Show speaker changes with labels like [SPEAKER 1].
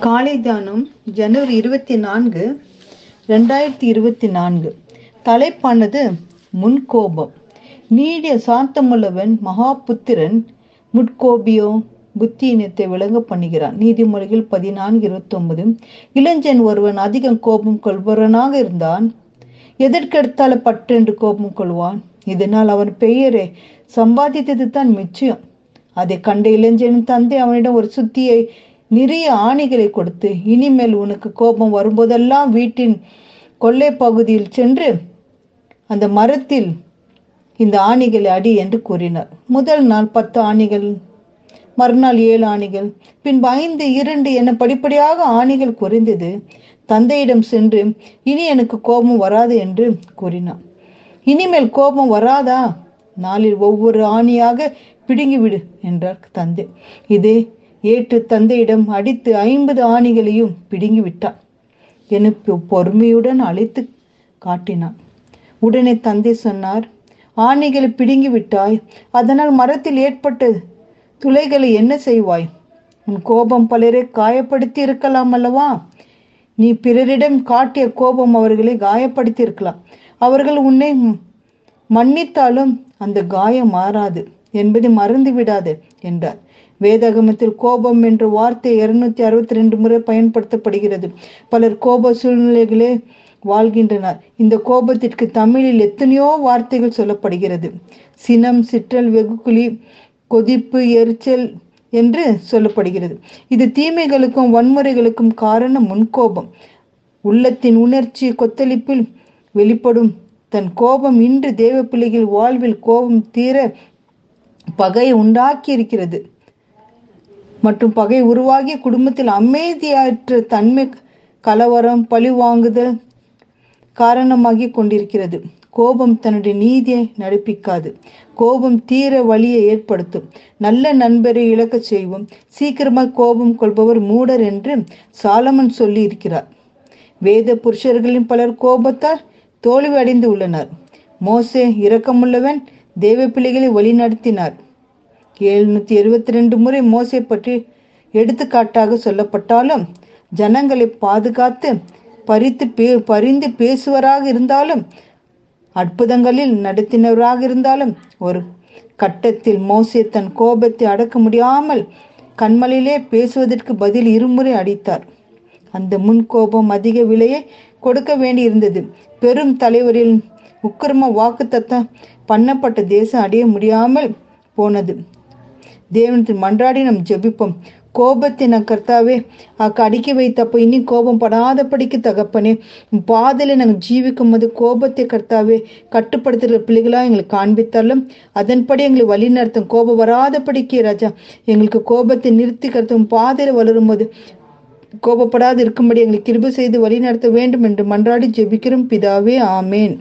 [SPEAKER 1] காலை தானம் ஜனவரி இருபத்தி நான்கு ரெண்டாயிரத்தி இருபத்தி நான்கு. தலைப்பானது முன்கோபம். நீடிய சாந்தமுள்ளவன் மகாபுத்திரன் முட்கோபியோ புத்தியினத்தை விளங்க பண்ணுகிறான். நீதிமொழிகள் பதினான்கு இருபத்தி ஒன்பது இளைஞன் ஒருவன் அதிகம் கோபம் கொள்பவனாக இருந்தான். எதற்கெடுத்தால பற்றென்று கோபம் கொள்வான். இதனால் அவன் பெயரை சம்பாதித்தது தான் மிச்சம். அதை கண்ட இளைஞனின் தந்தை அவனிடம் ஒரு சுத்தியை நிறைய ஆணிகளை கொடுத்து இனிமேல் உனக்கு கோபம் வரும்போதெல்லாம் வீட்டின் கொள்ளை பகுதியில் சென்று அந்த மரத்தில் இந்த ஆணிகளை அடி என்று கூறினார். முதல் நாள் பத்து ஆணிகள் மறுநாள் ஏழு ஆணிகள் பின்பு ஐந்து இரண்டு என படிப்படியாக ஆணிகள் குறைந்தது. தந்தையிடம் சென்று இனி எனக்கு கோபம் வராது என்று கூறினான் இனிமேல் கோபம் வராதா? நாளில் ஒவ்வொரு ஆணியாக பிடுங்கிவிடு என்றார் தந்தை. இது ஏற்று தந்தையிடம் அடித்து ஐம்பது ஆணிகளையும் பிடுங்கி விட்டான் என பொறுமையுடன் அழைத்து காட்டினான். உடனே தந்தை சொன்னார் ஆணிகளை பிடுங்கி விட்டாய் அதனால் மரத்தில் ஏற்பட்ட துளைகளை என்ன செய்வாய்? உன் கோபம் பலரை காயப்படுத்தி இருக்கலாம் அல்லவா? நீ பிறரிடம் காட்டிய கோபம் அவர்களை காயப்படுத்தி இருக்கலாம் அவர்கள் உன்னை மன்னித்தாலும் அந்த காயம் மாறாது என்பதை மறந்து விடாது என்றார். வேதகமத்தில் கோபம் என்ற வார்த்தை இருநூத்தி அறுபத்தி ரெண்டு முறை பயன்படுத்தப்படுகிறது. பலர் கோப சூழ்நிலைகளே வாழ்கின்றனர். இந்த கோபத்திற்கு தமிழில் எத்தனையோ வார்த்தைகள் சொல்லப்படுகிறது. சினம் சிற்றல் வெகுக்குழி கொதிப்பு எரிச்சல் என்று சொல்லப்படுகிறது. இது தீமைகளுக்கும் வன்முறைகளுக்கும் காரணம் முன்கோபம் உள்ளத்தின் உணர்ச்சி கொத்தளிப்பில் வெளிப்படும். தன் கோபம் இன்று தேவ பிள்ளைகள் வாழ்வில் கோபம் தீர பகையை உண்டாக்கி இருக்கிறது மற்றும் பகை உருவாகி குடும்பத்தில் அமைதியற்ற தன்மை கலவரம் பழிவாங்குதல் காரணமாகி கொண்டிருக்கிறது. கோபம் தன்னுடைய நீதியை நடப்பிக்காது. கோபம் தீர வழியை ஏற்படுத்தும். நல்ல நண்பரை இழக்க செய்வோம் சீக்கிரமாக கோபம் கொள்பவர் மூடர் என்று சாலமன் சொல்லி இருக்கிறார் வேத புருஷர்களின் பலர் கோபத்தால் தோல்வி அடைந்து உள்ளனர். மோசே இரக்கமுள்ளவன் தேவ பிள்ளைகளை வழிநடத்தினார். எழுநூத்தி எழுபத்தி ரெண்டு முறை மோசை பற்றி எடுத்துக்காட்டாக சொல்லப்பட்டாலும் ஜனங்களை பாதுகாத்து பறித்து பே பரிந்து பேசுவராக இருந்தாலும் அற்புதங்களில் நடத்தினவராக இருந்தாலும் ஒரு கட்டத்தில் மோசே தன் கோபத்தை அடக்க முடியாமல் கண்மலிலே பேசுவதற்கு பதில் இருமுறை அடித்தார். அந்த முன் கோபம் அதிக விலையை கொடுக்க வேண்டி இருந்தது பெரும் தலைவரில் உக்கிரம வாக்கு தத்தம் பண்ணப்பட்ட தேசம் அடைய முடியாமல் போனது. தேவனத்தில் மன்றாடி நம் ஜெபிப்போம். கோபத்தின கர்த்தாவே அக்கு அடிக்க வைத்தப்போ இனி கோபம் படாதபடிக்கு தகப்பனே பாதையில நாங்கள் ஜீவிக்கும் போது கோபத்தை கர்த்தாவே கட்டுப்படுத்துகிற பிள்ளைகளாக எங்களுக்கு காண்பித்தாலும் அதன்படி எங்களை வழி நடத்தும் கோபம் வராதபடிக்கு ராஜா எங்களுக்கு கோபத்தை நிறுத்தி கருத்தும் பாதையில வளரும் போது கோபப்படாது இருக்கும்படி எங்களை கிருப செய்து வழி நடத்த வேண்டும் என்று மன்றாடி ஜெபிக்கிறோம். பிதாவே ஆமேன்.